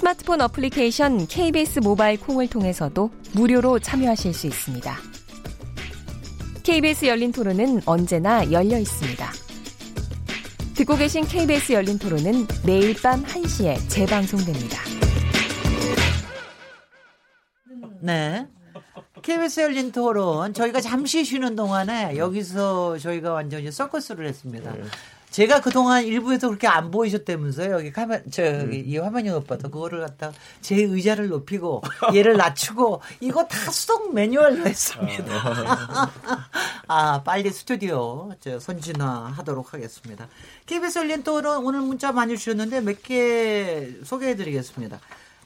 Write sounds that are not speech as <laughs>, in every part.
스마트폰 어플리케이션 KBS 모바일 콩을 통해서도 무료로 참여하실 수 있습니다. KBS 열린 토론은 언제나 열려 있습니다. 듣고 계신 KBS 열린 토론은 매일 밤 1시에 재방송됩니다. 네. KBS 열린 토론 저희가 잠시 쉬는 동안에 여기서 저희가 완전히 서커스를 했습니다. 네. 제가 그동안 일부에서 그렇게 안 보이셨다면서요. 여기 카메, 저기, 이 화면이 오빠도 그거를 갖다 제 의자를 높이고 <laughs> 얘를 낮추고 이거 다 수동 매뉴얼로 했습니다. <laughs> 아, 빨리 스튜디오 저 선진화 하도록 하겠습니다. KBS 열린 토론 오늘 문자 많이 주셨는데 몇 개 소개해 드리겠습니다.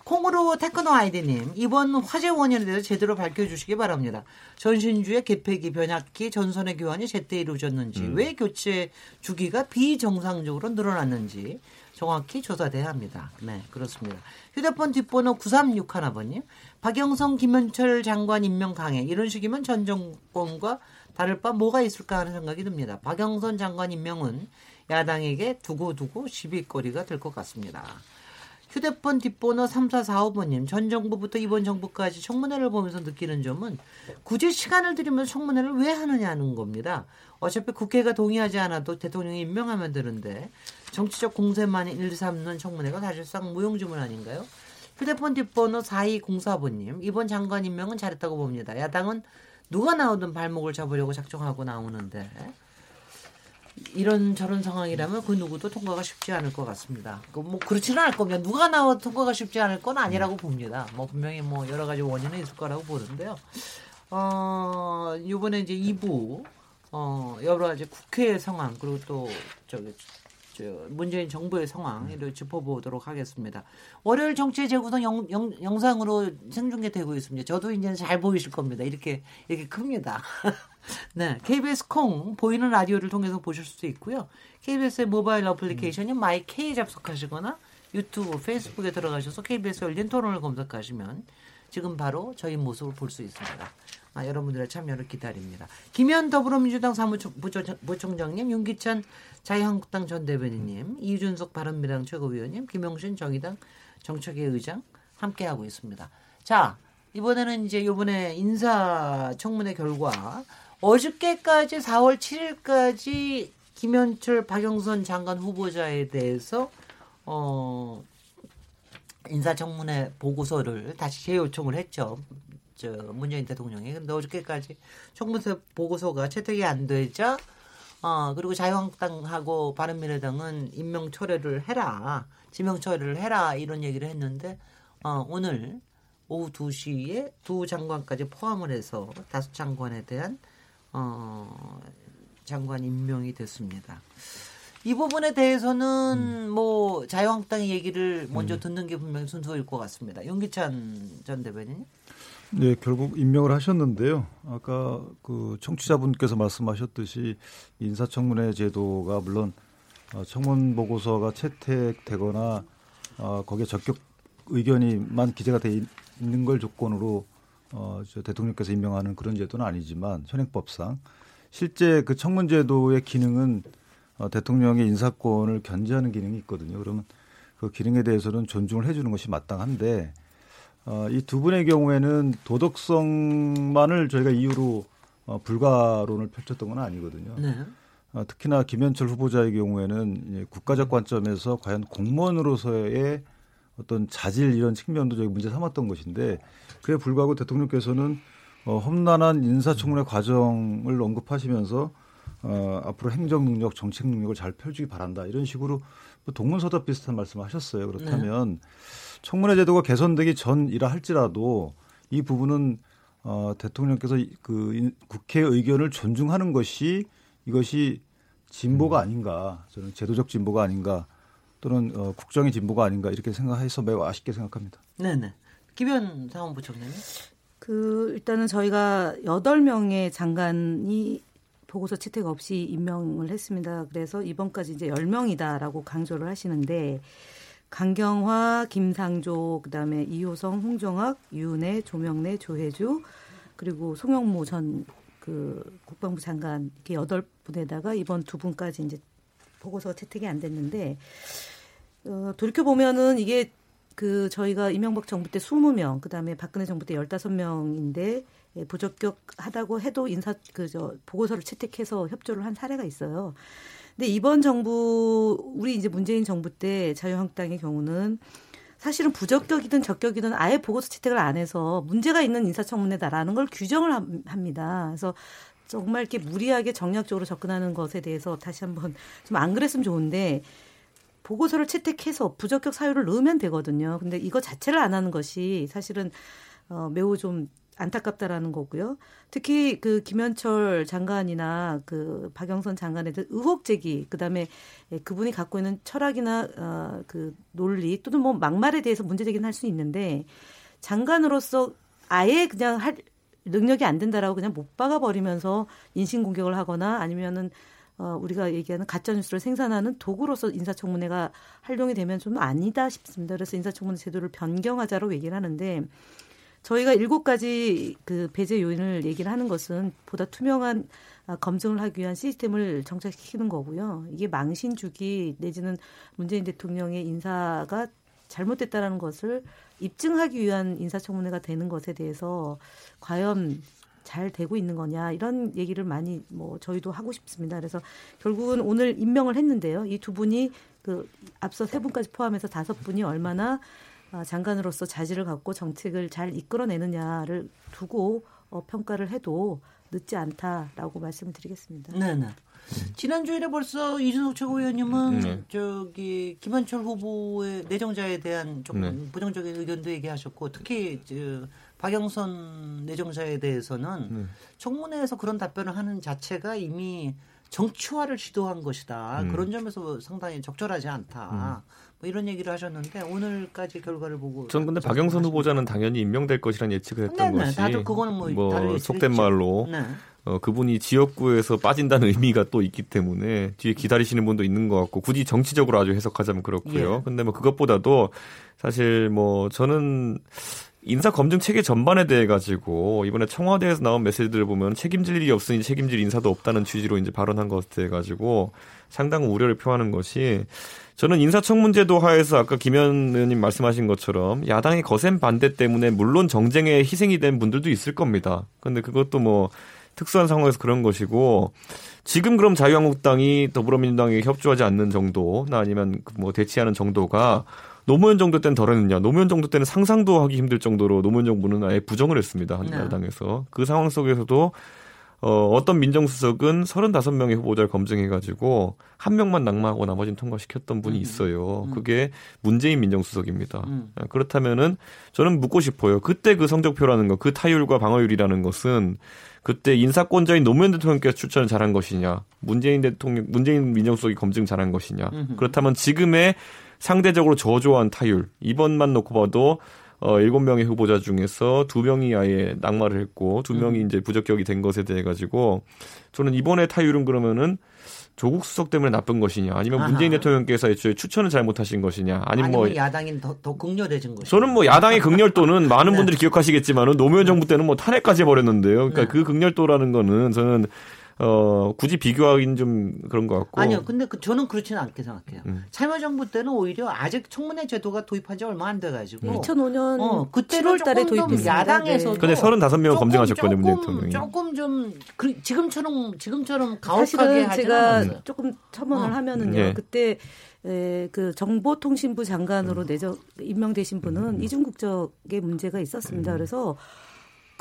콩으로 테크노 아이디님 이번 화재 원인에 대해서 제대로 밝혀주시기 바랍니다. 전신주의 개폐기, 변압기, 전선의 교환이 제때 이루어졌는지 음. 왜 교체 주기가 비정상적으로 늘어났는지 정확히 조사돼야 합니다. 네, 그렇습니다. 휴대폰 뒷번호 9361번님. 박영성, 김현철 장관 임명 강행. 이런 식이면 전 정권과 다를 바 뭐가 있을까 하는 생각이 듭니다. 박영선 장관 임명은 야당에게 두고두고 시비거리가 될 것 같습니다. 휴대폰 뒷번호 3445번님, 전 정부부터 이번 정부까지 청문회를 보면서 느끼는 점은 굳이 시간을 들이면서 청문회를 왜 하느냐는 겁니다. 어차피 국회가 동의하지 않아도 대통령이 임명하면 되는데 정치적 공세만 일삼는 청문회가 사실상 무용지물 아닌가요? 휴대폰 뒷번호 4204번님, 이번 장관 임명은 잘했다고 봅니다. 야당은 누가 나오든 발목을 잡으려고 작정하고 나오는데 이런 저런 상황이라면 그 누구도 통과가 쉽지 않을 것 같습니다. 그뭐 그렇지는 않을 겁니다. 누가 나와도 통과가 쉽지 않을 건 아니라고 봅니다. 뭐 분명히 뭐 여러 가지 원인은 있을 거라고 보는데요. 어, 이번에 이제 2부 어, 여러 가지 국회 상황 그리고 또 저기 저 문재인 정부의 상황을 짚어보도록 하겠습니다. 월요일 정치 재구성 영, 영, 영 상으로 생중계되고 있습니다. 저도 이제는 잘 보이실 겁니다. 이렇게 이렇게 큽니다. <laughs> 네, KBS 콩 보이는 라디오를 통해서 보실 수도 있고요. KBS의 모바일 어플리케이션인 음. my K 접속하시거나 유튜브, 페이스북에 들어가셔서 KBS 열린 토론을 검색하시면 지금 바로 저희 모습을 볼 수 있습니다. 아, 여러분들의 참여를 기다립니다. 김현 더불어민주당 사무부총장님, 윤기찬 자유한국당 전 대변인님, 이준석 바른미래당 최고위원님, 김영신 정의당 정책위 의장 함께하고 있습니다. 자, 이번에는 이제 이번에 인사청문회 결과 어저께까지 4월 7일까지 김현철, 박영선 장관 후보자에 대해서 어 인사청문회 보고서를 다시 재요청을 했죠. 저 문재인 대통령이 근데 어저께까지 청문회 보고서가 채택이 안 되자 어 그리고 자유한국당하고 바른미래당은 임명 철회를 해라 지명 철회를 해라 이런 얘기를 했는데 어 오늘 오후 2시에 두 장관까지 포함을 해서 다섯 장관에 대한 어, 장관 임명이 됐습니다. 이 부분에 대해서는 음. 뭐 자유한국당의 얘기를 먼저 음. 듣는 게 분명히 순서일 것 같습니다. 윤기찬 전 대변인. 네, 결국 임명을 하셨는데요. 아까 그 청취자분께서 말씀하셨듯이 인사청문회 제도가 물론 어, 청문 보고서가 채택되거나 어, 거기에 적격 의견이만 기재가 돼 있는 걸 조건으로 어, 저 대통령께서 임명하는 그런 제도는 아니지만 현행법상 실제 그 청문 제도의 기능은 어, 대통령의 인사권을 견제하는 기능이 있거든요. 그러면 그 기능에 대해서는 존중을 해주는 것이 마땅한데 어, 이 두 분의 경우에는 도덕성만을 저희가 이유로 어, 불가론을 펼쳤던 건 아니거든요. 네. 어, 특히나 김현철 후보자의 경우에는 국가적 관점에서 과연 공무원으로서의 어떤 자질 이런 측면도 저희 문제 삼았던 것인데 그에 불구하고 대통령께서는 어, 험난한 인사청문회 과정을 언급하시면서 어, 앞으로 행정 능력, 정책 능력을 잘 펼주기 바란다 이런 식으로 뭐 동문서답 비슷한 말씀을 하셨어요. 그렇다면 네. 청문회 제도가 개선되기 전이라 할지라도 이 부분은 어, 대통령께서 그 국회 의견을 존중하는 것이 이것이 진보가 음. 아닌가 저는 제도적 진보가 아닌가 또는 어, 국정의 진보가 아닌가 이렇게 생각해서 매우 아쉽게 생각합니다. 네네. 김현 사원부총장님. 그 일단은 저희가 여덟 명의 장관이 보고서 채택 없이 임명을 했습니다. 그래서 이번까지 이제 열명이다라고 강조를 하시는데 강경화, 김상조, 그다음에 이호성, 홍정학, 유은혜, 조명래, 조혜주 그리고 송영무 전그 국방부 장관 이렇게 여덟 분에다가 이번 두 분까지 이제 보고서가 채택이 안 됐는데 어, 돌이켜 보면은 이게 그 저희가 이명박 정부 때 20명, 그다음에 박근혜 정부 때 15명인데 예, 부적격하다고 해도 인사 그 저 보고서를 채택해서 협조를 한 사례가 있어요. 근데 이번 정부 우리 이제 문재인 정부 때 자유한국당의 경우는 사실은 부적격이든 적격이든 아예 보고서 채택을 안 해서 문제가 있는 인사청문회다라는 걸 규정을 합니다. 그래서 정말 이렇게 무리하게 정략적으로 접근하는 것에 대해서 다시 한번 좀 안 그랬으면 좋은데 보고서를 채택해서 부적격 사유를 넣으면 되거든요. 근데 이거 자체를 안 하는 것이 사실은 어, 매우 좀 안타깝다라는 거고요. 특히 그 김현철 장관이나 그 박영선 장관에 대한 의혹 제기, 그 다음에 그분이 갖고 있는 철학이나 어, 그 논리 또는 뭐 막말에 대해서 문제 제기는 할 수 있는데 장관으로서 아예 그냥 할 능력이 안 된다라고 그냥 못 박아 버리면서 인신 공격을 하거나 아니면은 어, 우리가 얘기하는 가짜뉴스를 생산하는 도구로서 인사청문회가 활용이 되면 좀 아니다 싶습니다. 그래서 인사청문회 제도를 변경하자로 얘기를 하는데 저희가 일곱 가지 그 배제 요인을 얘기를 하는 것은 보다 투명한 아, 검증을 하기 위한 시스템을 정착시키는 거고요. 이게 망신 주기 내지는 문재인 대통령의 인사가 잘못됐다라는 것을 입증하기 위한 인사청문회가 되는 것에 대해서 과연 잘 되고 있는 거냐 이런 얘기를 많이 뭐 저희도 하고 싶습니다. 그래서 결국은 오늘 임명을 했는데요. 이 두 분이 그 앞서 세 분까지 포함해서 다섯 분이 얼마나 아, 장관으로서 자질을 갖고 정책을 잘 이끌어내느냐를 두고 어, 평가를 해도 늦지 않다라고 말씀을 드리겠습니다. 네, 네. 지난 주일에 벌써 이준석 최고위원님은 네. 저기 김한철 후보의 내정자에 대한 조금 네. 부정적인 의견도 얘기하셨고 특히 저 박영선 내정자에 대해서는 네. 청문회에서 그런 답변을 하는 자체가 이미 정치화를 시도한 것이다. 음. 그런 점에서 상당히 적절하지 않다. 음. 뭐 이런 얘기를 하셨는데 오늘까지 결과를 보고 전 근데 박영선 후보자는 당연히 임명될 것이라는 예측을 했던 네네, 것이 다들 그거는 뭐, 뭐 속된 말로 네. 어, 그분이 지역구에서 빠진다는 의미가 또 있기 때문에 뒤에 기다리시는 분도 있는 것 같고 굳이 정치적으로 아주 해석하자면 그렇고요. 예. 근데 뭐 그것보다도 사실 뭐 저는 인사 검증 체계 전반에 대해 가지고 이번에 청와대에서 나온 메시지들을 보면 책임질 일이 없으니 책임질 인사도 없다는 취지로 이제 발언한 것에 가지고 상당한 우려를 표하는 것이 저는 인사청문제도 하에서 아까 김현 의원님 말씀하신 것처럼 야당의 거센 반대 때문에 물론 정쟁에 희생이 된 분들도 있을 겁니다. 근데 그것도 뭐 특수한 상황에서 그런 것이고 지금 그럼 자유한국당이 더불어민주당에 협조하지 않는 정도나 아니면 그뭐 대치하는 정도가 노무현 정부 때는 덜했느냐. 노무현 정부 때는 상상도 하기 힘들 정도로 노무현 정부는 아예 부정을 했습니다. 한나라당에서. 네. 그 상황 속에서도 어, 어떤 민정수석은 35명의 후보자를 검증해가지고 한 명만 낙마하고 나머지는 통과시켰던 분이 음. 있어요. 음. 그게 문재인 민정수석입니다. 음. 아, 그렇다면은 저는 묻고 싶어요. 그때 그 성적표라는 거, 그 타율과 방어율이라는 것은 그때 인사권자인 노무현 대통령께서 추천을 잘한 것이냐, 문재인 대통령, 문재인 민정수석이 검증 잘한 것이냐. 그렇다면 지금의 상대적으로 저조한 타율, 이번만 놓고 봐도 어, 7명의 후보자 중에서 2명이 아예 낙마를 했고 2명이 음. 이제 부적격이 된 것에 대해 가지고 저는 이번에 타율은 그러면은 조국 수석 때문에 나쁜 것이냐 아니면 아하. 문재인 대통령께서 애초에 추천을 잘못하신 것이냐 아니면, 뭐 야당이 더, 더 극렬해진 것이 저는 뭐 야당의 극렬도는 많은 네. 분들이 기억하시겠지만은 노무현 정부 때는 뭐 탄핵까지 해버렸는데요 그러니까 네. 그 극렬도라는 거는 저는 어, 굳이 비교하기는 좀 그런 것 같고. 아니요. 근데 그, 저는 그렇지는 않게 생각해요. 음. 참여정부 때는 오히려 아직 청문회 제도가 도입한 지 얼마 안 돼가지고. 음. 2005년 어, 그때 7월 달에 도입했습니다. 야당에서도. 근데 35명 검증하셨거든요, 문재인 대통령이. 조금 좀, 그, 지금처럼, 지금처럼 가혹하게 하지 제가 조금 첨언을 어. 하면은요. 네. 그때 에, 그 정보통신부 장관으로 음. 내적 임명되신 분은 음. 이중국적의 문제가 있었습니다. 음. 그래서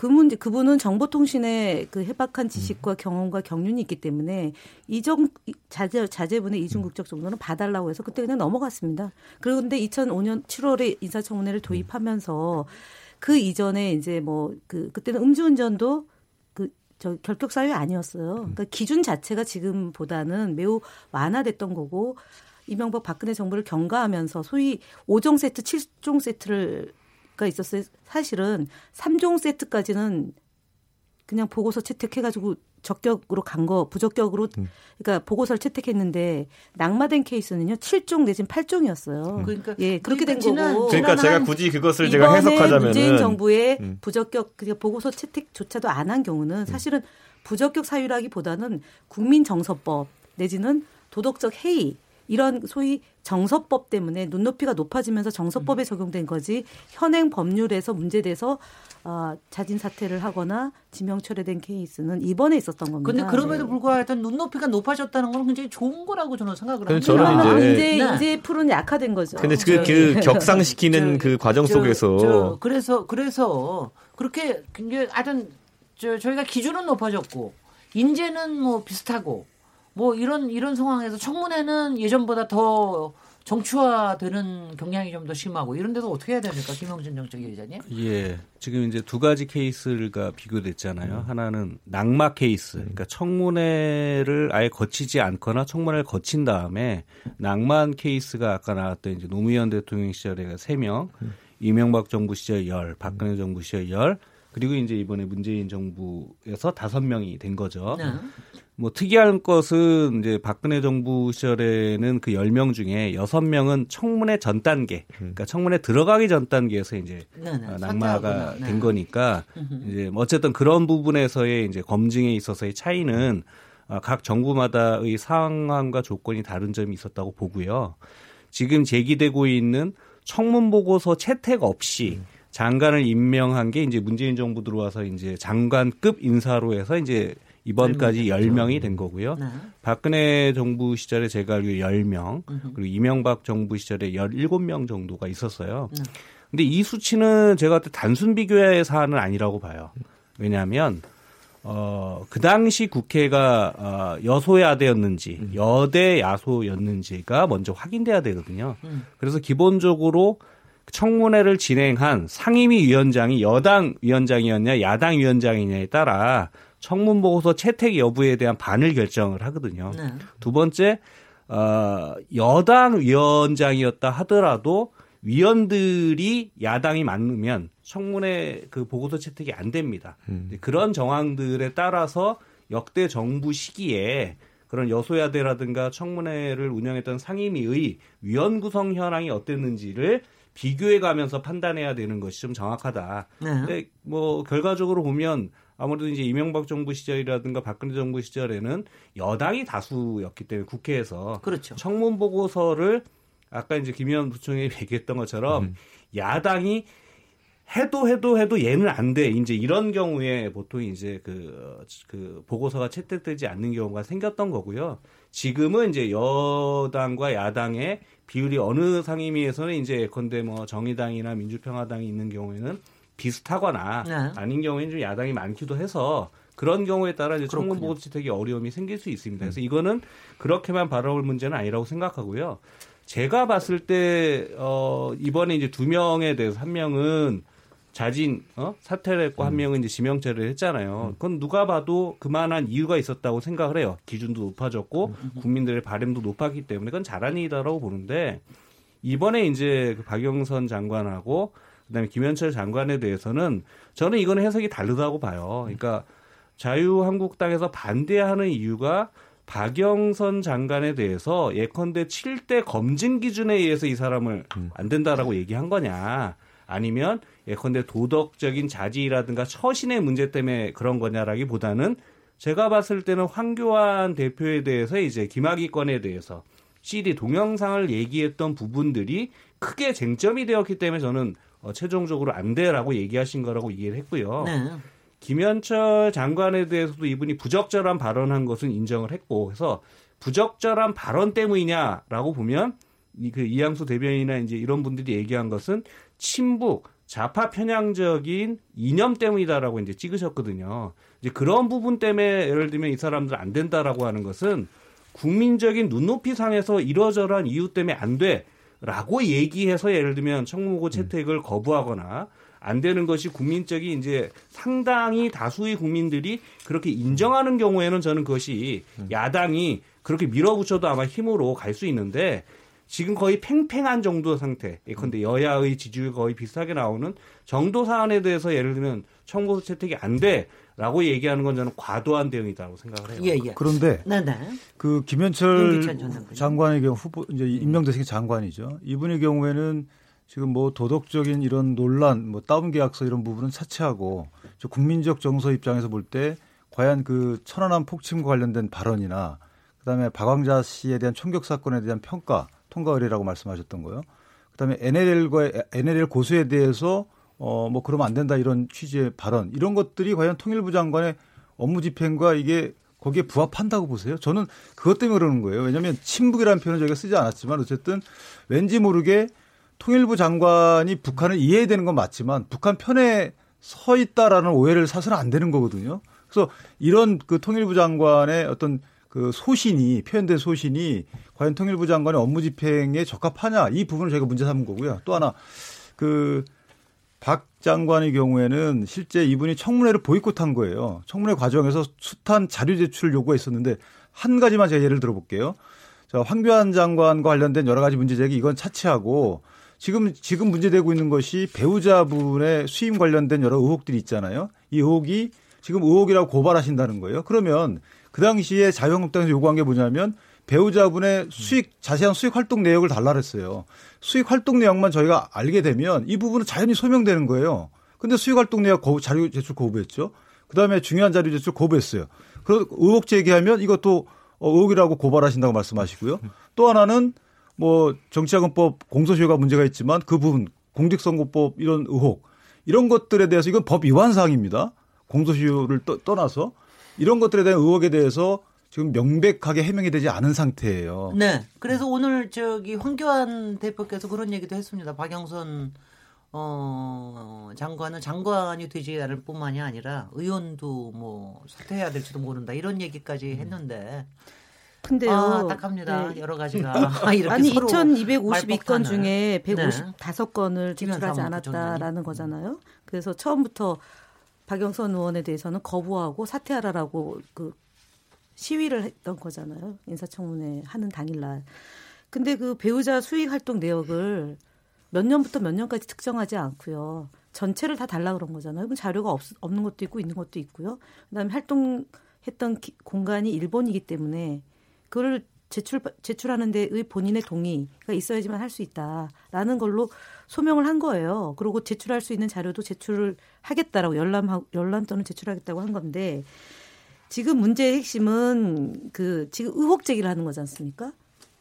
그 문제 그분은 정보통신의 그 해박한 지식과 경험과 경륜이 있기 때문에 이정 자제 자제분의 이중국적 정도는 봐달라고 해서 그때 그냥 넘어갔습니다. 그런데 2005년 7월에 인사청문회를 도입하면서 그 이전에 이제 뭐 그 그때는 음주운전도 그저 결격 사유 아니었어요. 그러니까 기준 자체가 지금보다는 매우 완화됐던 거고 이명박 박근혜 정부를 경과하면서 소위 5종 세트, 7종 세트를 가 있었어요. 사실은 3종 세트까지는 그냥 보고서 채택해가지고 적격으로 간 거 부적격으로 음. 그러니까 보고서를 채택했는데 낙마된 케이스는요 7종 내지는 8종이었어요. 그러니까 예 그렇게 된 지난- 거고. 그러니까 제가 한 굳이 그것을 제가 이번에 해석하자면은 문재인 정부의 음. 부적격 그러니까 보고서 채택조차도 안 한 경우는 사실은 부적격 사유라기보다는 국민정서법 내지는 도덕적 해이 이런 소위 정서법 때문에 눈높이가 높아지면서 정서법에 적용된 거지 현행 법률에서 문제돼서 아, 자진 사퇴를 하거나 지명 철회된 케이스는 이번에 있었던 겁니다. 근데 그럼에도 네. 불구하고 하여튼 눈높이가 높아졌다는 건 굉장히 좋은 거라고 저는 생각을 근데 합니다. 저는 그러면 이제- 이제 네. 이제 풀은 약화된 거죠. 근데 그, 그 네. 격상시키는 저- 그 과정 저- 속에서 저 그래서 그래서 그렇게 굉장히 하여튼 저 저희가 기준은 높아졌고 인재는 뭐 비슷하고 뭐 이런 이런 상황에서 청문회는 예전보다 더 정치화되는 경향이 좀 더 심하고 이런 데도 어떻게 해야 됩니까 김영진 정책위원장님? 예. 지금 이제 두 가지 케이스가 비교됐잖아요. 하나는 낙마 케이스. 그러니까 청문회를 아예 거치지 않거나 청문회를 거친 다음에 낙마한 케이스가 아까 나왔던 이제 노무현 대통령 시절에 세 명, 이명박 정부 시절 열, 박근혜 정부 시절 열, 그리고 이제 이번에 문재인 정부에서 다섯 명이 된 거죠. 네. 뭐 특이한 것은 이제 박근혜 정부 시절에는 그 10명 중에 6명은 청문회 전 단계, 그러니까 청문회 들어가기 전 단계에서 이제 네, 네. 어, 낙마가 네. 된 거니까 이제 뭐 어쨌든 그런 부분에서의 이제 검증에 있어서의 차이는 어, 각 정부마다의 상황과 조건이 다른 점이 있었다고 보고요. 지금 제기되고 있는 청문 보고서 채택 없이 장관을 임명한 게 이제 문재인 정부 들어와서 이제 장관급 인사로 해서 이제 이번까지 10명이 된 거고요. 네. 박근혜 정부 시절에 제가 알기로 10명, 그리고 이명박 정부 시절에 17명 정도가 있었어요. 네. 근데 이 수치는 제가 단순 비교의 사안은 아니라고 봐요. 왜냐하면 어, 그 당시 국회가 어, 여소야대였는지 여대 야소였는지가 먼저 확인돼야 되거든요. 음. 그래서 기본적으로 청문회를 진행한 상임위 위원장이 여당 위원장이었냐 야당 위원장이냐에 따라 청문 보고서 채택 여부에 대한 반을 결정을 하거든요. 네. 두 번째 어, 여당 위원장이었다 하더라도 위원들이 야당이 많으면 청문회 그 보고서 채택이 안 됩니다. 그런 정황들에 따라서 역대 정부 시기에 그런 여소야대라든가 청문회를 운영했던 상임위의 위원 구성 현황이 어땠는지를 비교해 가면서 판단해야 되는 것이 좀 정확하다. 네. 근데 뭐 결과적으로 보면 아무래도 이제 이명박 정부 시절이라든가 박근혜 정부 시절에는 여당이 다수였기 때문에 국회에서 그렇죠. 청문 보고서를 아까 이제 김현 부총리 얘기했던 것처럼 야당이 해도 해도 해도 얘는 안 돼. 이제 이런 경우에 보통 이제 그, 그 보고서가 채택되지 않는 경우가 생겼던 거고요. 지금은 이제 여당과 야당의 비율이 어느 상임위에서는 이제 예컨대 뭐 정의당이나 민주평화당이 있는 경우에는 비슷하거나 네. 아닌 경우에는 좀 야당이 많기도 해서 그런 경우에 따라 이제 그렇군요. 보고서 채택에 어려움이 생길 수 있습니다. 그래서 이거는 그렇게만 바라볼 문제는 아니라고 생각하고요. 제가 봤을 때, 어, 이번에 이제 두 명에 대해서 한 명은 자진, 어? 사퇴를 했고 한 명은 이제 지명제를 했잖아요. 그건 누가 봐도 그만한 이유가 있었다고 생각을 해요. 기준도 높아졌고 국민들의 바램도 높았기 때문에 그건 잘한 일이다라고 보는데 이번에 이제 그 박영선 장관하고 그다음에 김현철 장관에 대해서는 저는 이거는 해석이 다르다고 봐요. 그러니까 자유한국당에서 반대하는 이유가 박영선 장관에 대해서 예컨대 7대 검증 기준에 의해서 이 사람을 안 된다라고 얘기한 거냐 아니면 예컨대 도덕적인 자질이라든가 처신의 문제 때문에 그런 거냐라기보다는 제가 봤을 때는 황교안 대표에 대해서 이제 김학의 건에 대해서 CD 동영상을 얘기했던 부분들이 크게 쟁점이 되었기 때문에 저는 어, 최종적으로 안 돼라고 얘기하신 거라고 이해를 했고요. 네. 김현철 장관에 대해서도 이분이 부적절한 발언한 것은 인정을 했고 그래서 부적절한 발언 때문이냐라고 보면 이그 이양수 대변인이나 이제 이런 분들이 얘기한 것은 친북 좌파 편향적인 이념 때문이다라고 이제 찍으셨거든요. 이제 그런 부분 때문에 예를 들면 이 사람들 안 된다라고 하는 것은 국민적인 눈높이 상에서 이러저러한 이유 때문에 안 돼 라고 얘기해서 예를 들면 청문고 채택을 거부하거나 안 되는 것이 국민적인 이제 상당히 다수의 국민들이 그렇게 인정하는 경우에는 저는 그것이 야당이 그렇게 밀어붙여도 아마 힘으로 갈 수 있는데 지금 거의 팽팽한 정도 상태. 예컨대 여야의 지지율 거의 비슷하게 나오는 정도 사안에 대해서 예를 들면 청구서 채택이 안 돼 라고 얘기하는 건 저는 과도한 대응이라고 생각을 해요. 예, 예. 그런데 네네. 그 김현철. 장관의 경우 후보 이제 임명대생 장관이죠. 이분의 경우에는 지금 뭐 도덕적인 이런 논란, 뭐 다운 계약서 이런 부분은 차치하고 저 국민적 정서 입장에서 볼 때 과연 그 천안함 폭침과 관련된 발언이나 그다음에 박광자 씨에 대한 총격 사건에 대한 평가 통과 의뢰라고 말씀하셨던 거요. 그다음에 NLL과 NLL 고수에 대해서 어 뭐 그러면 안 된다 이런 취지의 발언 이런 것들이 과연 통일부 장관의 업무 집행과 이게 거기에 부합한다고 보세요? 저는 그것 때문에 그러는 거예요. 왜냐하면 친북이라는 표현을 저희가 쓰지 않았지만 어쨌든 왠지 모르게 통일부 장관이 북한을 이해해야 되는 건 맞지만 북한 편에 서 있다라는 오해를 사서는 안 되는 거거든요. 그래서 이런 그 통일부 장관의 어떤 그 소신이 표현된 소신이 과연 통일부 장관의 업무 집행에 적합하냐 이 부분을 저희가 문제 삼은 거고요. 또 하나 그 박 장관의 경우에는 실제 이분이 청문회를 보이콧한 거예요. 청문회 과정에서 숱한 자료 제출을 요구했었는데 한 가지만 제가 예를 들어볼게요. 자, 황교안 장관과 관련된 여러 가지 문제 제기 이건 차치하고 지금 지금 문제되고 있는 것이 배우자분의 수임 관련된 여러 의혹들이 있잖아요. 이 의혹이 지금 의혹이라고 고발하신다는 거예요. 그러면 그 당시에 자유한국당에서 요구한 게 뭐냐면 배우자분의 수익 자세한 수익 활동 내역을 달라 그랬어요. 수익 활동 내역만 저희가 알게 되면 이 부분은 자연히 소명되는 거예요. 근데 수익 활동 내역 거부, 자료 제출 거부했죠. 그다음에 중요한 자료 제출 거부했어요. 그 의혹 제기하면 이것도 어, 의혹이라고 고발하신다고 말씀하시고요. 또 하나는 뭐 정치자금법 공소시효가 문제가 있지만 그 부분 공직선거법 이런 의혹 이런 것들에 대해서 이건 법 위반 사항입니다. 공소시효를 떠, 떠나서 이런 것들에 대한 의혹에 대해서 지금 명백하게 해명이 되지 않은 상태예요. 네. 그래서 오늘 저기 황교안 대표께서 그런 얘기도 했습니다. 박영선 어 장관은 장관이 되지 않을 뿐만이 아니라 의원도 뭐 사퇴해야 될지도 모른다 이런 얘기까지 했는데 근데요. 아, 안타깝니다. 네. 여러 가지가 <laughs> 이렇게 아니 서로 2252건 말법하는. 중에 네. 155건을 김현 제출하지. 않았다라는 거잖아요. 그래서 처음부터 박영선 의원에 대해서는 거부하고 사퇴하라라고 그 시위를 했던 거잖아요. 인사청문회 하는 당일날. 근데 그 배우자 수익 활동 내역을 몇 년부터 몇 년까지 특정하지 않고요. 전체를 다 달라 그런 거잖아요. 그럼 자료가 없, 없는 것도 있고 있는 것도 있고요. 그다음에 활동했던 기- 공간이 일본이기 때문에 그거를 제출 제출하는 데의 본인의 동의가 있어야지만 할 수 있다라는 걸로 소명을 한 거예요. 그리고 제출할 수 있는 자료도 제출을 하겠다라고 열람 열람 또는 제출하겠다고 한 건데 지금 문제의 핵심은 그 지금 의혹 제기를 하는 거지 않습니까?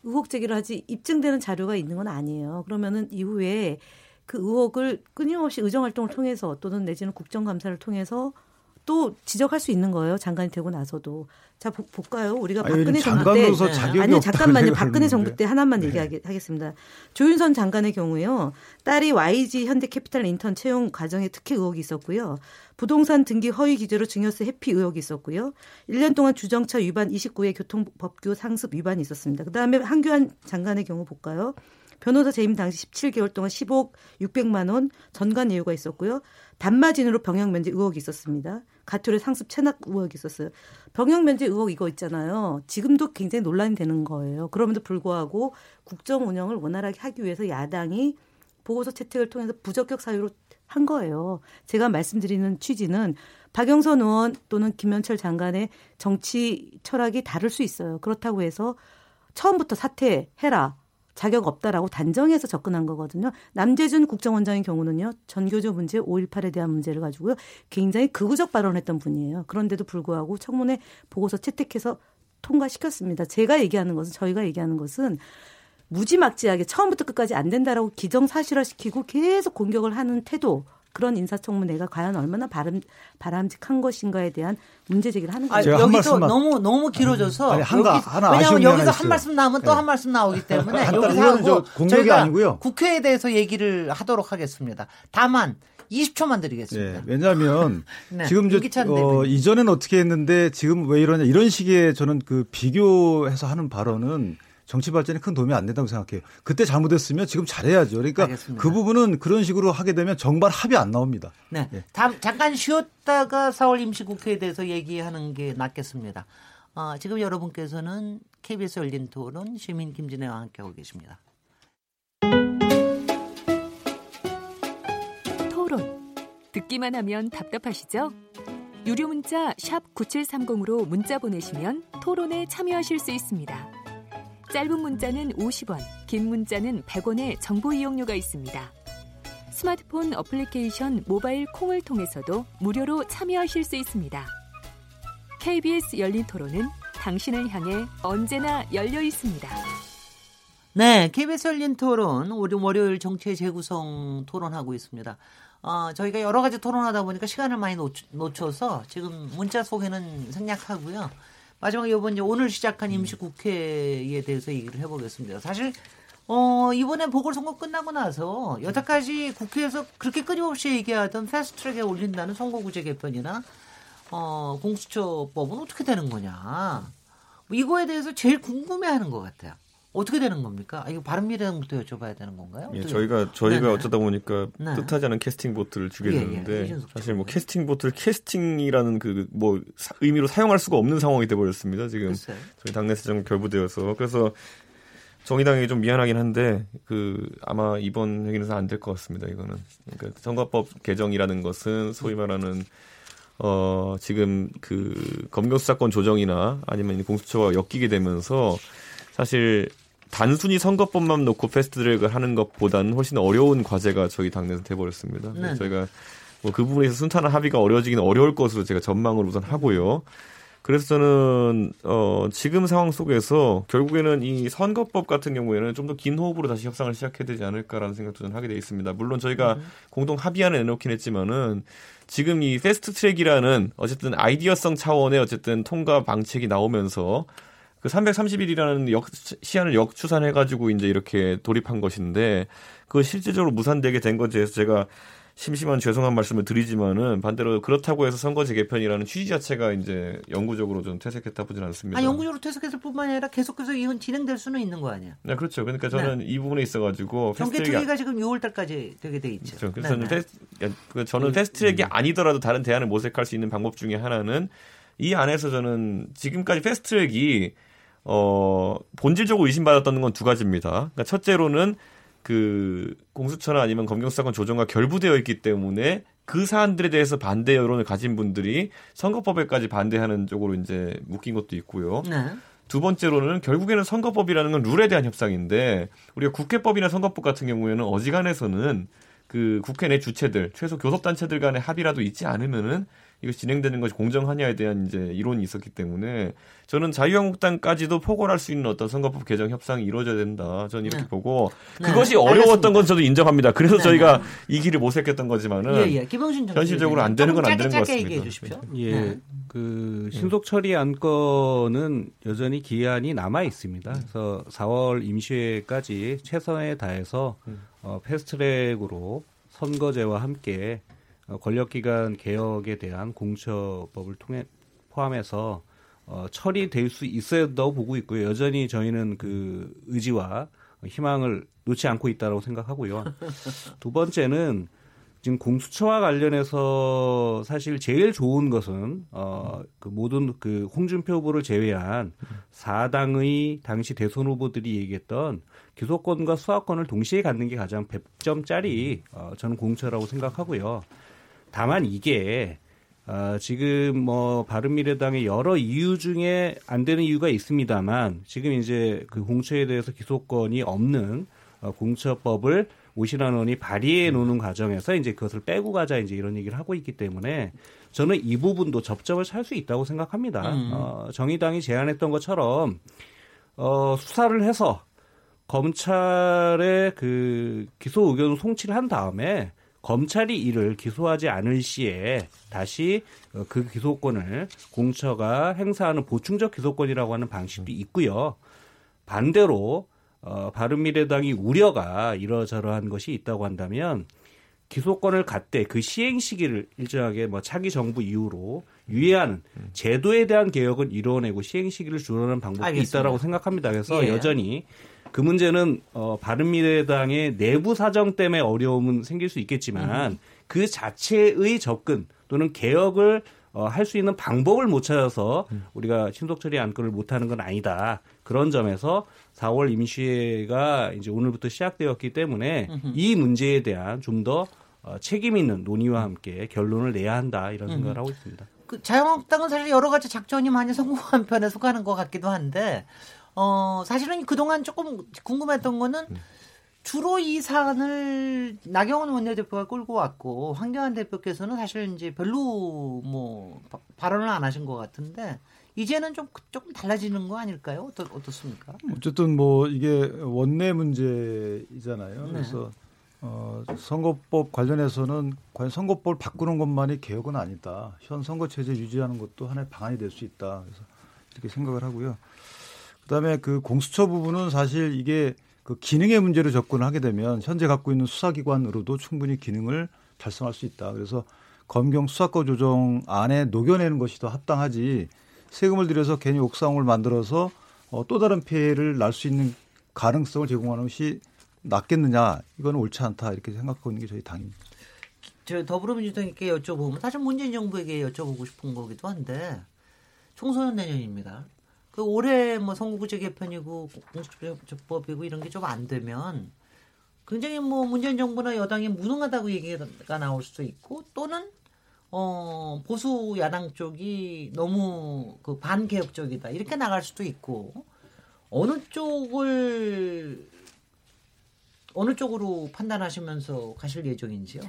의혹 제기를 하지 입증되는 자료가 있는 건 아니에요. 그러면은 이후에 그 의혹을 끊임없이 의정 활동을 통해서 또는 내지는 국정감사를 통해서 또 지적할 수 있는 거예요. 장관이 되고 나서도. 자 보- 볼까요? 우리가 아니, 박근혜 정부 때 아니요, 잠깐만요. 박근혜 정부. 때 하나만 네. 얘기하겠습니다. 조윤선 장관의 경우에요. 딸이 YG 현대캐피탈 인턴 채용 과정에 특혜 의혹이 있었고요. 부동산 등기 허위 기재로 증여세 회피 의혹이 있었고요. 1년 동안 주정차 위반 29회 교통법규 상습 위반이 있었습니다. 그다음에 한규환 장관의 경우 볼까요? 변호사 재임 당시 17개월 동안 15억 600만 원 전관 예우가 있었고요. 단마진으로 병역 면제 의혹이 있었습니다. 가톨의 상습 체납 의혹이 있었어요. 병역 면제 의혹 이거 있잖아요. 지금도 굉장히 논란이 되는 거예요. 그럼에도 불구하고 국정 운영을 원활하게 하기 위해서 야당이 보고서 채택을 통해서 부적격 사유로 한 거예요. 제가 말씀드리는 취지는 박영선 의원 또는 김현철 장관의 정치 철학이 다를 수 있어요. 그렇다고 해서 처음부터 사퇴해라. 자격 없다라고 단정해서 접근한 거거든요. 남재준 국정원장의 경우는요. 전교조 문제 5.18에 대한 문제를 가지고요. 굉장히 극우적 발언을 했던 분이에요. 그런데도 불구하고 청문회 보고서 채택해서 통과시켰습니다. 제가 얘기하는 것은 저희가 얘기하는 것은 무지막지하게 처음부터 끝까지 안 된다라고 기정사실화시키고 계속 공격을 하는 태도 그런 인사청문회가 과연 얼마나 바람, 바람직한 것인가에 대한 문제 제기를 하는 아, 거죠. 한 여기서 말씀만- 너무 너무 길어져서 아니, 한가- 여기- 하나 왜냐하면 아쉬운 게 여기서 하나 한 있어요. 말씀 나오면 또 네. 한 말씀 나오기 때문에 간단히 여기서 하고 공격이 아니고요. 국회에 대해서 얘기를 하도록 하겠습니다. 다만 20초만 예, 드리겠습니다. 왜냐하면 <laughs> 네, 지금 저, 어. 이전엔 어떻게 했는데 지금 왜 이러냐 이런 식의 저는 그 비교해서 하는 발언은 정치 발전에 큰 도움이 안 된다고 생각해요. 그때 잘못했으면 지금 잘해야죠. 그러니까 알겠습니다. 그 부분은 그런 식으로 하게 되면 정말 합이 안 나옵니다. 네. 예. 다음 잠깐 쉬었다가 4월 임시국회에 대해서 얘기하는 게 낫겠습니다. 어, 지금 여러분께서는 KBS 열린 토론 시민 김진애와 함께하고 계십니다. 토론 듣기만 하면 답답하시죠? 유료 문자 샵 9730으로 문자 보내시면 토론에 참여하실 수 있습니다. 짧은 문자는 50원, 긴 문자는 100원의 정보 이용료가 있습니다. 스마트폰 어플리케이션 모바일 콩을 통해서도 무료로 참여하실 수 있습니다. KBS 열린 토론은 당신을 향해 언제나 열려 있습니다. 네, KBS 열린 토론 우리 월요일 정체 재구성 토론하고 있습니다. 어, 저희가 여러 가지 토론하다 보니까 시간을 많이 놓쳐, 서 지금 문자 소개는 생략하고요. 마지막에 이번 오늘 시작한 임시국회에 대해서 얘기를 해보겠습니다. 사실 어, 이번에 보궐선거 끝나고 나서 여태까지 국회에서 그렇게 끊임없이 얘기하던 패스트트랙에 올린다는 선거구제 개편이나 어, 공수처법은 어떻게 되는 거냐. 뭐 이거에 대해서 제일 궁금해하는 것 같아요. 어떻게 되는 겁니까? 아, 이거 바른미래당부터 여쭤봐야 되는 건가요? 예, 저희가 저희가 네네. 어쩌다 보니까 네. 뜻하지 않은 캐스팅 보트를 주게 예, 예. 됐는데 예, 사실 뭐 캐스팅 보트를 캐스팅이라는 그 뭐 의미로 사용할 수가 없는 상황이 돼 버렸습니다. 지금 글쎄요. 저희 당내 사정 결부되어서 그래서 정의당이 좀 미안하긴 한데 그 아마 이번 회기에서 안 될 것 같습니다. 이거는 그러니까 선거법 개정이라는 것은 소위 말하는 어 지금 그 검경 수사권 조정이나 아니면 공수처와 엮이게 되면서 사실 단순히 선거법만 놓고 패스트트랙을 하는 것보다는 훨씬 어려운 과제가 저희 당내에서 돼버렸습니다. 네. 저희가 뭐 그 부분에서 순탄한 합의가 어려워지긴 어려울 것으로 제가 전망을 우선 하고요. 그래서 저는 어 지금 상황 속에서 결국에는 이 선거법 같은 경우에는 좀 더 긴 호흡으로 다시 협상을 시작해야 되지 않을까라는 생각도 저는 하게 돼 있습니다. 물론 저희가 음. 공동 합의안을 내놓긴 했지만은 지금 이 패스트 트랙이라는 어쨌든 아이디어성 차원의 어쨌든 통과 방책이 나오면서 그 330일이라는 역, 시한을 역추산해가지고 이제 이렇게 돌입한 것인데 그 실제적으로 무산되게 된 것에 대해서 제가 심심한 죄송한 말씀을 드리지만은 반대로 그렇다고 해서 선거제 개편이라는 취지 자체가 이제 영구적으로 좀 퇴색했다 보진 않습니다. 아, 영구적으로 퇴색했을 뿐만 아니라 계속해서 이건 진행될 수는 있는 거 아니야? 네, 그렇죠. 그러니까 저는 네. 이 부분에 있어가지고 투기가 지금 6월 달까지 되게 돼 있죠. 그렇죠. 그래서 네, 저는, 네. 패스, 저는 음, 패스트트랙이 음. 아니더라도 다른 대안을 모색할 수 있는 방법 중에 하나는 이 안에서 저는 지금까지 패스트트랙이 어, 본질적으로 의심받았던 건두 가지입니다. 그러니까 첫째로는 그 공수처나 아니면 검경수사권 조정과 결부되어 있기 때문에 그 사안들에 대해서 반대 여론을 가진 분들이 선거법에까지 반대하는 쪽으로 이제 묶인 것도 있고요. 네. 두 번째로는 결국에는 선거법이라는 건 룰에 대한 협상인데 우리가 국회법이나 선거법 같은 경우에는 어지간해서는 그 국회 내 주체들 최소 교섭단체들 간의 합의라도 있지 않으면은 이거 진행되는 것이 공정하냐에 대한 이제 이론이 있었기 때문에 저는 자유한국당까지도 포괄할 수 있는 어떤 선거법 개정 협상이 이루어져야 된다. 저는 이렇게 네. 보고 네. 그것이 어려웠던 건 저도 인정합니다. 그래서 네. 저희가 네. 이 길을 모색했던 거지만은 예, 예. 현실적으로 안 되는 건 안 되는 것 같습니다. 예, 네. 그 신속 처리 안건은 여전히 기한이 남아 있습니다. 그래서 4월 임시회까지 최선에 다해서 음. 어, 패스트트랙으로 선거제와 함께 어, 권력기관 개혁에 대한 공처법을 통해 포함해서 어, 처리될 수 있어야 한다고 보고 있고요. 여전히 저희는 그 의지와 희망을 놓지 않고 있다고 생각하고요. 두 번째는 지금 공수처와 관련해서 사실 제일 좋은 것은 어 그 모든 그 홍준표 후보를 제외한 사당의 당시 대선 후보들이 얘기했던 기소권과 수사권을 동시에 갖는 게 가장 100점짜리 어 저는 공처라고 생각하고요. 다만 이게 어, 지금 뭐 바른미래당의 여러 이유 중에 안 되는 이유가 있습니다만 지금 이제 그 공처에 대해서 기소권이 없는 어, 공처법을 오신환 의원이 발의해 놓는 과정에서 이제 그것을 빼고 가자 이제 이런 얘기를 하고 있기 때문에 저는 이 부분도 접점을 찰수 있다고 생각합니다. 음. 어, 정의당이 제안했던 것처럼 어, 수사를 해서 검찰의 그 기소 의견을 송치를 한 다음에 검찰이 이를 기소하지 않을 시에 다시 어, 그 기소권을 공처가 행사하는 보충적 기소권이라고 하는 방식도 있고요. 반대로 어, 바른미래당이 우려가 이러저러한 것이 있다고 한다면 기소권을 갖되 그 시행 시기를 일정하게 뭐 차기 정부 이후로 유예하는 제도에 대한 개혁은 이뤄내고 시행 시기를 줄여는 방법이 알겠습니다. 있다라고 생각합니다. 그래서 예. 여전히 그 문제는 어 바른미래당의 내부 사정 때문에 어려움은 생길 수 있겠지만 음. 그 자체의 접근 또는 개혁을 어, 할 수 있는 방법을 못 찾아서 음. 우리가 신속 처리 안건을 못 하는 건 아니다. 그런 점에서 4월 임시회가 이제 오늘부터 시작되었기 때문에 음흠. 이 문제에 대한 좀더 어, 책임 있는 논의와 함께 결론을 내야 한다 이런 생각을 음. 하고 있습니다. 그 자유한국당은 사실 여러 가지 작전이 많이 성공한 편에 속하는 것 같기도 한데 어 사실은 그동안 조금 궁금했던 거는 주로 이 사안을 나경원 원내대표가 끌고 왔고 황교안 대표께서는 사실 이제 별로 뭐 발언을 안 하신 것 같은데 이제는 좀 조금 달라지는 거 아닐까요? 어떻, 어떻습니까? 어쨌든 뭐 이게 원내 문제이잖아요. 네. 그래서 어, 선거법 관련해서는 과연 선거법을 바꾸는 것만이 개혁은 아니다. 현 선거 체제 유지하는 것도 하나의 방안이 될 수 있다. 그래서 이렇게 생각을 하고요. 그다음에 그 공수처 부분은 사실 이게 그 기능의 문제로 접근을 하게 되면 현재 갖고 있는 수사기관으로도 충분히 기능을 달성할 수 있다. 그래서 검경 수사권 조정 안에 녹여내는 것이 더 합당하지 세금을 들여서 괜히 옥상을 만들어서 어, 또 다른 피해를 날 수 있는 가능성을 제공하는 것이 낫겠느냐 이거는 옳지 않다 이렇게 생각하고 있는 게 저희 당입니다. 저 더불어민주당에게 여쭤보면 사실 문재인 정부에게 여쭤보고 싶은 거기도 한데 총선은 내년입니다. 그 올해 뭐 선거구제 개편이고 공수처법이고 이런 게 좀 안 되면 굉장히 뭐 문재인 정부나 여당이 무능하다고 얘기가 나올 수도 있고 또는 어 보수 야당 쪽이 너무 그 반개혁적이다. 이렇게 나갈 수도 있고 어느 쪽을 어느 쪽으로 판단하시면서 가실 예정인지요?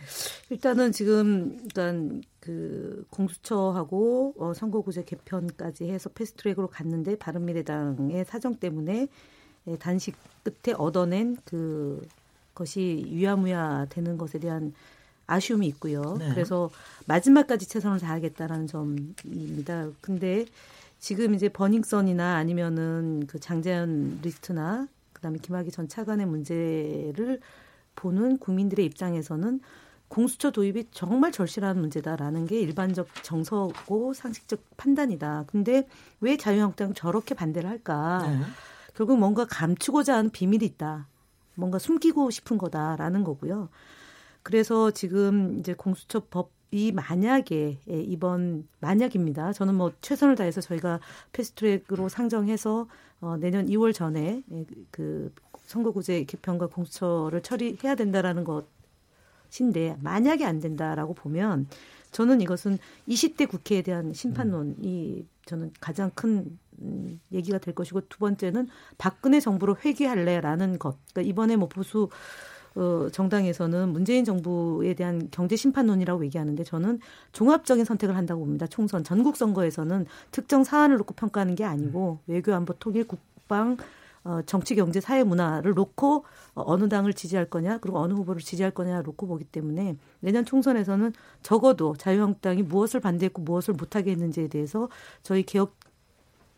일단은 지금 일단 그 공수처하고 어, 선거구제 개편까지 해서 패스트트랙으로 갔는데 바른미래당의 사정 때문에 예, 단식 끝에 얻어낸 그 것이 유야무야 되는 것에 대한 아쉬움이 있고요. 네. 그래서 마지막까지 최선을 다하겠다라는 점입니다. 근데 지금 이제 버닝썬이나 아니면은 그 장자연 리스트나 그다음에 김학의 전 차관의 문제를 보는 국민들의 입장에서는 공수처 도입이 정말 절실한 문제다라는 게 일반적 정서고 상식적 판단이다. 근데 왜 자유한국당 저렇게 반대를 할까? 네. 결국 뭔가 감추고자 하는 비밀이 있다. 뭔가 숨기고 싶은 거다라는 거고요. 그래서 지금 이제 공수처 법 이 만약에 예, 이번 만약입니다. 저는 뭐 최선을 다해서 저희가 패스트트랙으로 상정해서 어, 내년 2월 전에 예, 그 선거구제 개편과 공수처를 처리해야 된다라는 것인데 만약에 안 된다라고 보면 저는 이것은 20대 국회에 대한 심판론이 저는 가장 큰 음, 얘기가 될 것이고 두 번째는 박근혜 정부로 회귀할래라는 것. 그러니까 이번에 뭐 보수 어, 정당에서는 문재인 정부에 대한 경제 심판론이라고 얘기하는데 저는 종합적인 선택을 한다고 봅니다. 총선 전국 선거에서는 특정 사안을 놓고 평가하는 게 아니고 외교 안보 통일 국방 어, 정치, 경제, 사회 문화를 놓고 어, 어느 당을 지지할 거냐, 그리고 어느 후보를 지지할 거냐 놓고 보기 때문에 내년 총선에서는 적어도 자유한국당이 무엇을 반대했고 무엇을 못하게 했는지에 대해서 저희 개혁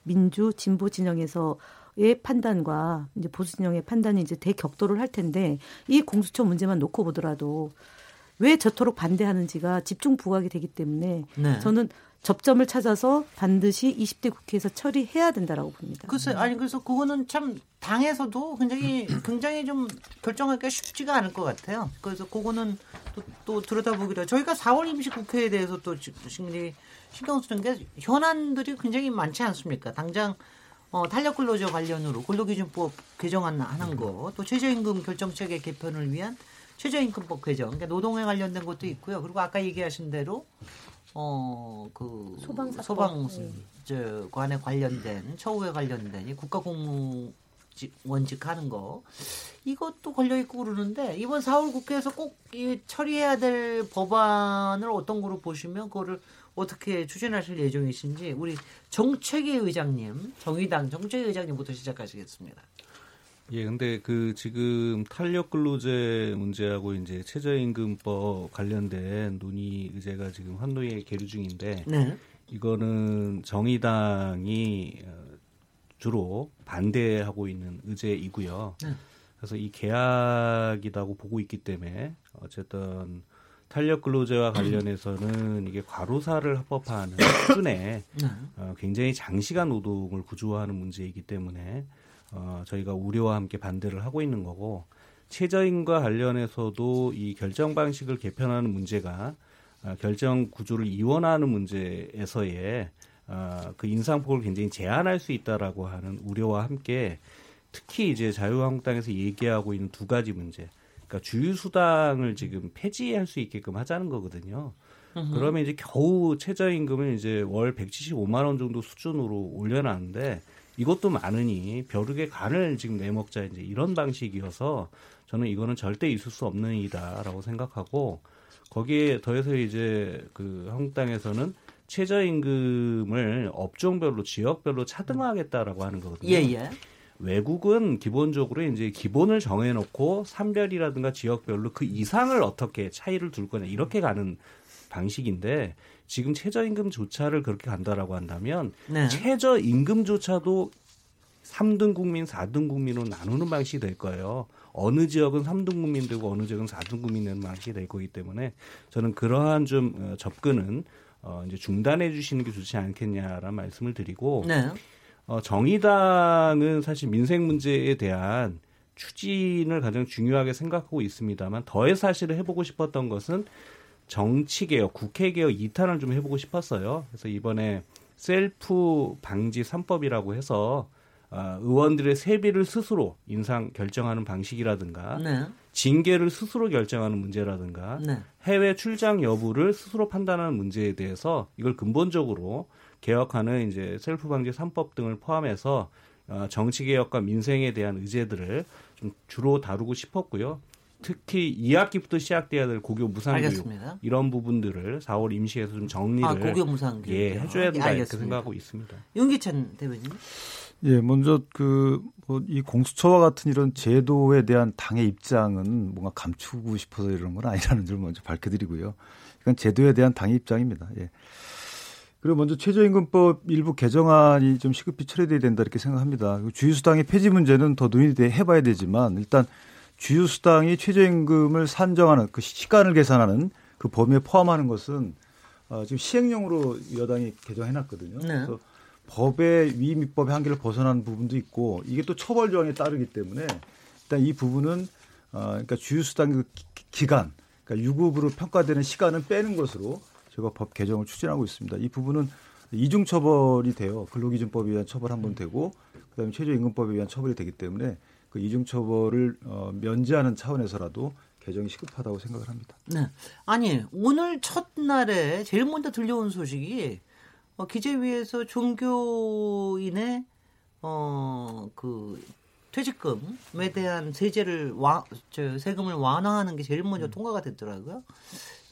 민주 진보 진영에서 의 판단과 이제 보수 진영의 판단이 이제 대격돌을 할 텐데 이 공수처 문제만 놓고 보더라도 왜 저토록 반대하는지가 집중 부각이 되기 때문에 네. 저는 접점을 찾아서 반드시 20대 국회에서 처리해야 된다라고 봅니다. 글쎄, 아니 그래서 그거는 참 당에서도 굉장히 굉장히 좀 결정하기가 쉽지가 않을 것 같아요. 그래서 그거는 또, 또 들여다보기로 저희가 4월 임시 국회에 대해서 또 신경 신경 쓰는 게 현안들이 굉장히 많지 않습니까? 당장 어, 탄력 근로자 관련으로 근로기준법 개정안 하는 거, 또 최저임금 결정체계 개편을 위한 최저임금법 개정, 그러니까 노동에 관련된 것도 있고요. 그리고 아까 얘기하신 대로 어그 소방 저관에 관련된 처우에 관련된 이 국가 공무 원칙 하는 거 이것도 걸려 있고 그러는데 이번 4월 국회에서 꼭 이 처리해야 될 법안을 어떤 거로 보시면 그거를 어떻게 추진하실 예정이신지 우리 정책위 의장님, 정의당 정책위 의장님부터 시작하시겠습니다. 예, 근데 그 지금 탄력 근로제 문제하고 이제 최저임금법 관련된 논의 의제가 지금 환노위에 계류 중인데 네. 이거는 정의당이 어, 주로 반대하고 있는 의제이고요. 네. 그래서 이 계약이라고 보고 있기 때문에 어쨌든 탄력 근로제와 관련해서는 이게 과로사를 합법화하는 수준의 <coughs> 네. 어, 굉장히 장시간 노동을 구조화하는 문제이기 때문에 어, 저희가 우려와 함께 반대를 하고 있는 거고 최저임과 관련해서도 이 결정 방식을 개편하는 문제가 어, 결정 구조를 이원화하는 문제에서의 어, 그 인상폭을 굉장히 제한할 수 있다라고 하는 우려와 함께 특히 이제 자유한국당에서 얘기하고 있는 두 가지 문제 그러니까 주유수당을 지금 폐지할 수 있게끔 하자는 거거든요. 그러면 이제 겨우 최저임금을 이제 월 175만 원 정도 수준으로 올려놨는데 이것도 많으니 벼룩의 간을 지금 내먹자 이제 이런 방식이어서 저는 이거는 절대 있을 수 없는 일이다라고 생각하고 거기에 더해서 이제 그 한국당에서는 최저임금을 업종별로 지역별로 차등하겠다라고 하는 거거든요. 예, 예. 외국은 기본적으로 이제 기본을 정해놓고 산별이라든가 지역별로 그 이상을 어떻게 차이를 둘 거냐 이렇게 가는 방식인데 지금 최저임금조차를 그렇게 간다라고 한다면 네. 최저임금조차도 3등 국민, 4등 국민으로 나누는 방식이 될 거예요. 어느 지역은 3등 국민 되고 어느 지역은 4등 국민 되는 방식이 될 거기 때문에 저는 그러한 좀 어, 접근은 어 이제 중단해 주시는 게 좋지 않겠냐라는 말씀을 드리고 네. 어, 정의당은 사실 민생 문제에 대한 추진을 가장 중요하게 생각하고 있습니다만 더해 사실을 해보고 싶었던 것은 정치 개혁, 국회 개혁 2탄을 좀 해보고 싶었어요. 그래서 이번에 셀프 방지 3법이라고 해서 어, 의원들의 세비를 스스로 인상 결정하는 방식이라든가 네. 징계를 스스로 결정하는 문제라든가 네. 해외 출장 여부를 스스로 판단하는 문제에 대해서 이걸 근본적으로 개혁하는 이제 셀프 방지 3법 등을 포함해서 어, 정치 개혁과 민생에 대한 의제들을 좀 주로 다루고 싶었고요. 특히 2학기부터 시작돼야 될 고교 무상교육. 이런 부분들을 4월 임시에서 좀 정리를 아, 고교 무상 교육. 예, 해줘야 된다 이렇게. 생각하고 있습니다. 윤기찬 대변인. 예, 먼저 그뭐이 공수처와 같은 이런 제도에 대한 당의 입장은 뭔가 감추고 싶어서 이런 건 아니라는 줄 먼저 밝혀드리고요. 이건 제도에 대한 당의 입장입니다. 예. 그리고 먼저 최저임금법 일부 개정안이 좀 시급히 처리돼야 된다 이렇게 생각합니다. 그리고 주유수당의 폐지 문제는 더 논의 해봐야 되지만 일단 주유수당이 최저임금을 산정하는 그 시간을 계산하는 그 범위에 포함하는 것은 어, 지금 시행령으로 여당이 개정해놨거든요. 네. 그래서 법의 위임 입법의 한계를 벗어난 부분도 있고 이게 또 처벌 조항에 따르기 때문에 일단 이 부분은 어, 그러니까 주유수당 그 기- 기간, 그러니까 유급으로 평가되는 시간은 빼는 것으로 제가 법 개정을 추진하고 있습니다. 이 부분은 이중 처벌이 돼요. 근로기준법에 의한 처벌 한 번 되고 그다음에 최저임금법에 의한 처벌이 되기 때문에 그 이중 처벌을 어, 면제하는 차원에서라도 개정이 시급하다고 생각을 합니다. 네. 아니, 오늘 첫날에 제일 먼저 들려온 소식이 어, 기재위에서 종교인의 어, 그 퇴직금에 대한 세제를 와, 저, 세금을 완화하는 게 제일 먼저 통과가 됐더라고요.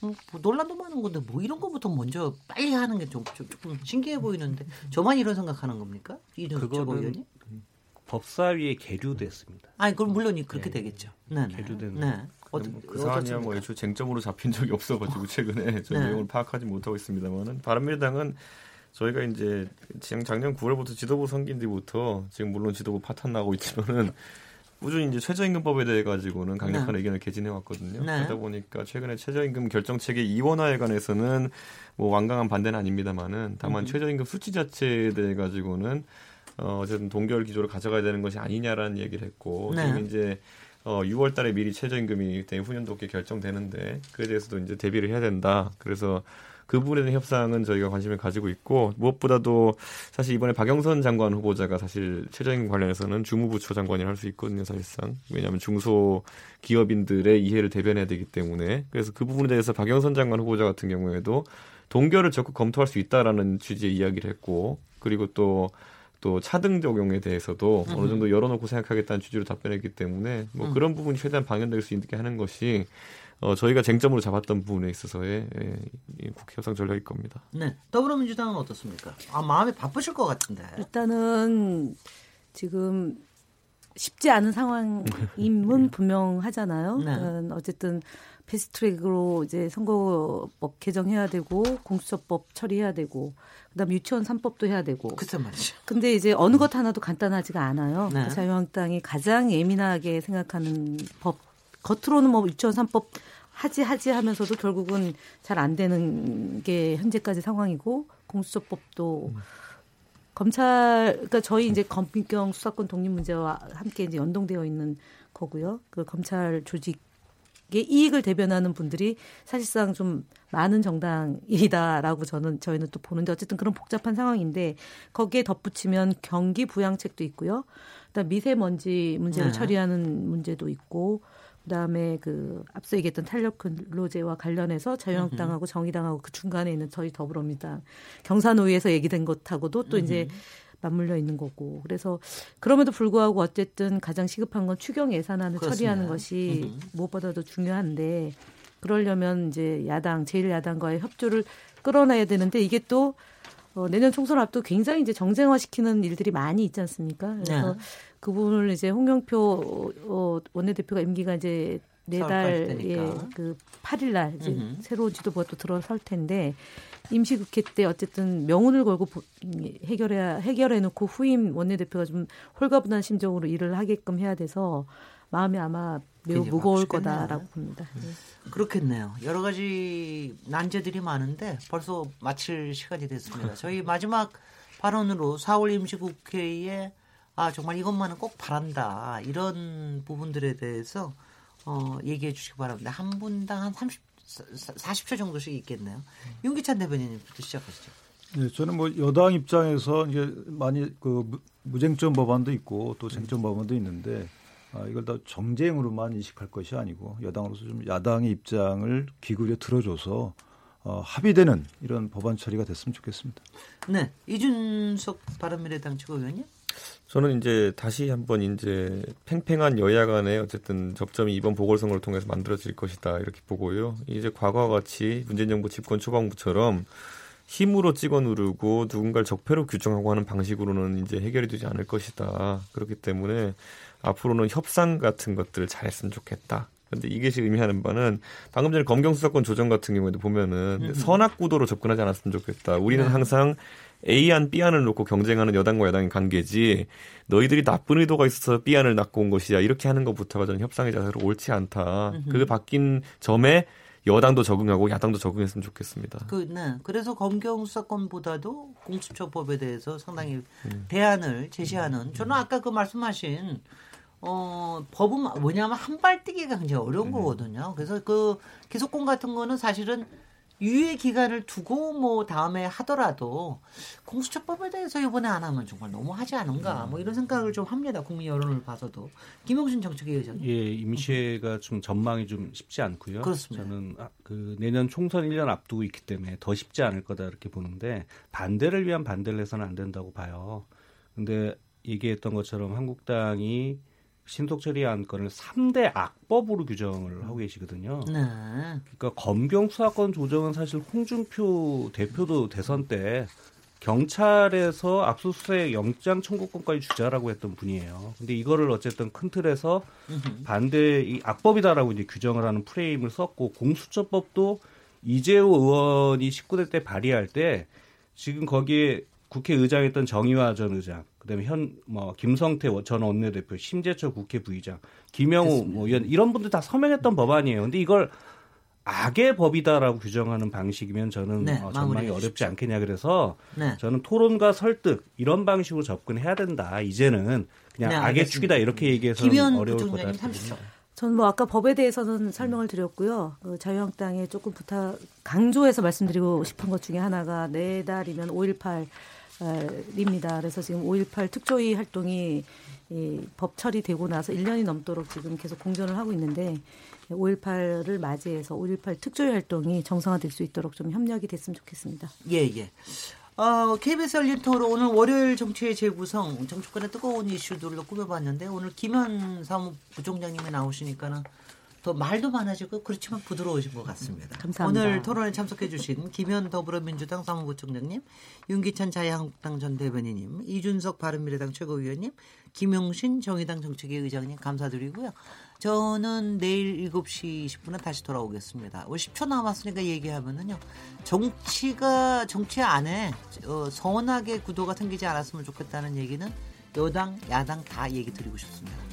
음, 뭐 논란도 많은 건데 뭐 이런 거부터 먼저 빨리 하는 게 좀 조금 신기해 보이는데 저만 이런 생각하는 겁니까? 이준석 의원이? 법사위에 계류됐습니다. 아니, 그럼 물론 그렇게 네. 되겠죠. 네. 네. 계류된 네. 그, 어떻- 그 사안이야 뭐? 애초 쟁점으로 잡힌 적이 없어가지고 최근에 저 네. 내용을 파악하지 못하고 있습니다만은 바른미래당은 저희가 이제 지금 작년 9월부터 지도부 성긴 뒤부터 지금 물론 지도부 파탄 나고 있지만은 꾸준히 이제 최저임금법에 대해 가지고는 강력한 네. 의견을 개진해 왔거든요. 네. 그러다 보니까 최근에 최저임금 결정 체계 이원화에 관해서는 뭐 완강한 반대는 아닙니다만은 다만 음. 최저임금 수치 자체에 대해 가지고는 어, 어쨌든 동결 기조를 가져가야 되는 것이 아니냐라는 얘기를 했고 네. 지금 이제 어, 6월 달에 미리 최저임금이 내후년도께 결정되는데 그에 대해서도 이제 대비를 해야 된다. 그래서 그 부분에 대한 협상은 저희가 관심을 가지고 있고 무엇보다도 사실 이번에 박영선 장관 후보자가 사실 최저임금 관련해서는 주무부처 장관이 할 수 있거든요, 사실상. 왜냐하면 중소 기업인들의 이해를 대변해야 되기 때문에 그래서 그 부분에 대해서 박영선 장관 후보자 같은 경우에도 동결을 적극 검토할 수 있다라는 취지의 이야기를 했고 그리고 또 또 차등 적용에 대해서도 어느 정도 열어놓고 생각하겠다는 취지로 답변했기 때문에 뭐 음. 그런 부분이 최대한 방연될 수 있게 하는 것이 어, 저희가 쟁점으로 잡았던 부분에 있어서의 예, 이 국회 협상 전략일 겁니다. 네. 더불어민주당은 어떻습니까? 아, 마음이 바쁘실 것 같은데. 일단은 지금 쉽지 않은 상황임은 분명하잖아요. 네. 그러니까 어쨌든 패스트트랙으로 이제 선거법 개정해야 되고 공수처법 처리해야 되고 그다음 유치원 3법도 해야 되고. 글쎄 말이죠. 근데 이제 어느 것 하나도 간단하지가 않아요. 네. 자유한국당이 가장 예민하게 생각하는 법 겉으로는 뭐 유치원 3법 하지 하지 하면서도 결국은 잘 안 되는 게 현재까지 상황이고 공수처법도 검찰 그러니까 저희 이제 검경 수사권 독립 문제와 함께 이제 연동되어 있는 거고요. 그 검찰 조직의 이익을 대변하는 분들이 사실상 좀 많은 정당이다라고 저는 저희는 또 보는데 어쨌든 그런 복잡한 상황인데 거기에 덧붙이면 경기 부양책도 있고요. 그다음 미세먼지 문제를 네. 처리하는 문제도 있고 그다음에 그 앞서 얘기했던 탄력 근로제와 관련해서 자유한국당하고 정의당하고 그 중간에 있는 저희 더불어민주당 경사노위에서 얘기된 것하고도 또 이제 맞물려 있는 거고 그래서 그럼에도 불구하고 어쨌든 가장 시급한 건 추경 예산안을 그렇습니다. 처리하는 것이 무엇보다도 중요한데 그러려면 이제 야당 제일 야당과의 협조를 끌어내야 되는데 이게 또 어, 내년 총선 앞도 굉장히 이제 정쟁화시키는 일들이 많이 있지 않습니까? 그래서 네. 그 부분을 이제 홍영표 어, 원내대표가 임기가 이제 서울까지 네달 되니까. 예, 그 8일 날 이제 음흠. 새로운 지도부가 또 들어설 텐데 임시국회 때 어쨌든 명운을 걸고 보- 해결해 해결해 놓고 후임 원내대표가 좀 홀가분한 심정으로 일을 하게끔 해야 돼서 마음이 아마 매우 무거울. 거다라고 봅니다. 예. 그렇겠네요. 여러 가지 난제들이 많은데 벌써 마칠 시간이 됐습니다. 저희 마지막 발언으로 4월 임시국회에 아 정말 이것만은 꼭 바란다 이런 부분들에 대해서 어, 얘기해 주시기 바랍니다. 한 분당 한 30, 40초 정도씩 있겠네요. 윤기찬 대변인님부터 시작하시죠. 네, 저는 뭐 여당 입장에서 이게 많이 그 무- 무쟁점 법안도 있고 또 쟁점 법안도 있는데 아, 이걸 다 정쟁으로만 인식할 것이 아니고 여당으로서 좀 야당의 입장을 기울여 들어줘서 어, 합의되는 이런 법안 처리가 됐으면 좋겠습니다. 네, 이준석 바른미래당 최고위원님. 저는 이제 다시 한번 이제 팽팽한 여야 간의 어쨌든 접점이 이번 보궐선거를 통해서 만들어질 것이다 이렇게 보고요. 이제 과거와 같이 문재인 정부 집권 초반부처럼 힘으로 찍어 누르고 누군가를 적폐로 규정하고 하는 방식으로는 이제 해결이 되지 않을 것이다. 그렇기 때문에 앞으로는 협상 같은 것들을 잘했으면 좋겠다. 근데 이것이 의미하는 바는 방금 전에 검경 수사권 조정 같은 경우에도 보면은 선악 구도로 접근하지 않았으면 좋겠다. 우리는 항상 A안, B안을 놓고 경쟁하는 여당과 야당의 관계지 너희들이 나쁜 의도가 있어서 B안을 낳고 온 것이야 이렇게 하는 것부터가 저는 협상의 자세로 옳지 않다. 그게 바뀐 점에 여당도 적응하고 야당도 적응했으면 좋겠습니다. 그, 네. 그래서 검경 수사권보다도 공수처법에 대해서 상당히 대안을 제시하는 저는 아까 그 말씀하신 어 법은 뭐냐면 한 발 뛰기가 굉장히 어려운 거거든요. 그래서 그 기소권 같은 거는 사실은 유예 기간을 두고 뭐 다음에 하더라도 공수처법에 대해서 이번에 안 하면 정말 너무 하지 않은가 뭐 이런 생각을 좀 합니다. 국민 여론을 봐서도 김용신 정책위 의장님. 예, 임시회가 좀 전망이 좀 쉽지 않고요. 그렇습니다. 저는 아, 그 내년 총선 1년 앞두고 있기 때문에 더 쉽지 않을 거다 이렇게 보는데 반대를 위한 반대를 해서는 안 된다고 봐요. 근데 얘기했던 것처럼 한국당이 신속 처리 안건을 3대 악법으로 규정을 하고 계시거든요. 네. 그러니까 검경 수사권 조정은 사실 홍준표 대표도 대선 때 경찰에서 압수수색 영장 청구권까지 주자라고 했던 분이에요. 근데 이거를 어쨌든 큰 틀에서 반대 이 악법이다라고 이제 규정을 하는 프레임을 썼고 공수처법도 이재호 의원이 19대 때 발의할 때 지금 거기에 국회의장했던 정의화 전 의장, 그다음에 현 뭐 김성태 전 원내대표, 심재철 국회 부의장, 김영우 뭐 의원 이런 분들 다 서명했던 법안이에요. 근데 이걸 악의 법이다라고 규정하는 방식이면 저는 네, 어, 전망이 어렵지. 않겠냐 그래서 네. 저는 토론과 설득 이런 방식으로 접근해야 된다. 이제는 그냥 네, 악의. 축이다 이렇게 얘기해서 어려울 거다. 이렇게 30초. 저는 뭐 아까 법에 대해서는 설명을 드렸고요. 그 자유한국당에 조금 부탁 강조해서 말씀드리고 싶은 것 중에 하나가 내달이면 5.18 입니다. 그래서 지금 5.18 특조위 활동이 이법 처리되고 나서 1년이 넘도록 지금 계속 공전을 하고 있는데 5.18을 맞이해서 5.18 특조위 활동이 정상화될 수 있도록 좀 협력이 됐으면 좋겠습니다. 예, 예. 어, KBS 열린 토론 오늘 월요일 정치의 재구성 정치권의 뜨거운 이슈들로 꾸며봤는데 오늘 김현 사무부총장님이 나오시니까는 더 말도 많아지고 그렇지만 부드러우신 것 같습니다. 감사합니다. 오늘 토론에 참석해주신 김현 더불어민주당 사무부총장님, 윤기찬 자유한국당 전 대변인님, 이준석 바른미래당 최고위원님, 김용신 정의당 정책위 의장님 감사드리고요. 저는 내일 7시 20분에 다시 돌아오겠습니다. 10초 남았으니까 얘기하면은요. 정치가 정치 안에 어, 선하게 구도가 생기지 않았으면 좋겠다는 얘기는 여당, 야당 다 얘기 드리고 싶습니다.